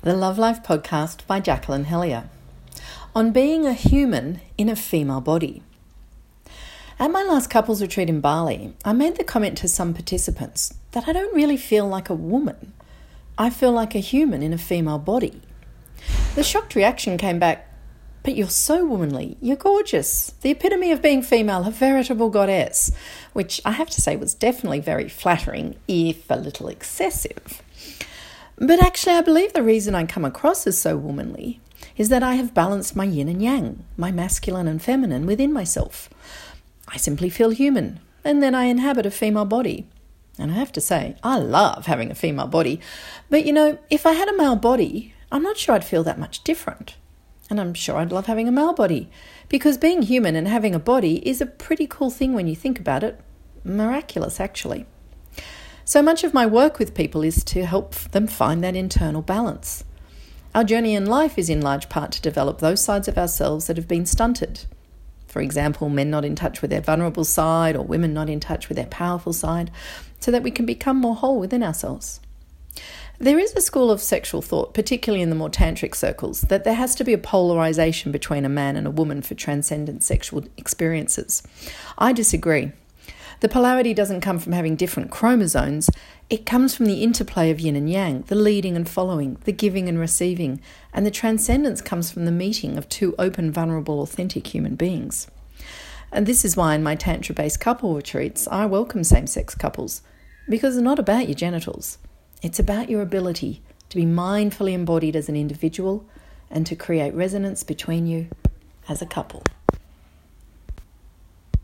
the Love Life podcast by Jacqueline Hellyer on being a human in a female body. At my last couples retreat in Bali, I made the comment to some participants that I don't really feel like a woman. I feel like a human in a female body. The shocked reaction came back, but you're so womanly, you're gorgeous, the epitome of being female, a veritable goddess, which I have to say was definitely very flattering, if a little excessive. But actually, I believe the reason I come across as so womanly is that I have balanced my yin and yang, my masculine and feminine, within myself. I simply feel human, and then I inhabit a female body. And I have to say, I love having a female body. But you know, if I had a male body, I'm not sure I'd feel that much different. And I'm sure I'd love having a male body. Because being human and having a body is a pretty cool thing when you think about it. Miraculous, actually. So much of my work with people is to help them find that internal balance. Our journey in life is in large part to develop those sides of ourselves that have been stunted. For example, men not in touch with their vulnerable side or women not in touch with their powerful side, so that we can become more whole within ourselves. There is a school of sexual thought, particularly in the more tantric circles, that there has to be a polarization between a man and a woman for transcendent sexual experiences. I disagree. The polarity doesn't come from having different chromosomes, it comes from the interplay of yin and yang, the leading and following, the giving and receiving, and the transcendence comes from the meeting of two open, vulnerable, authentic human beings. And this is why in my Tantra based couple retreats, I welcome same sex couples, because it's not about your genitals, it's about your ability to be mindfully embodied as an individual and to create resonance between you as a couple.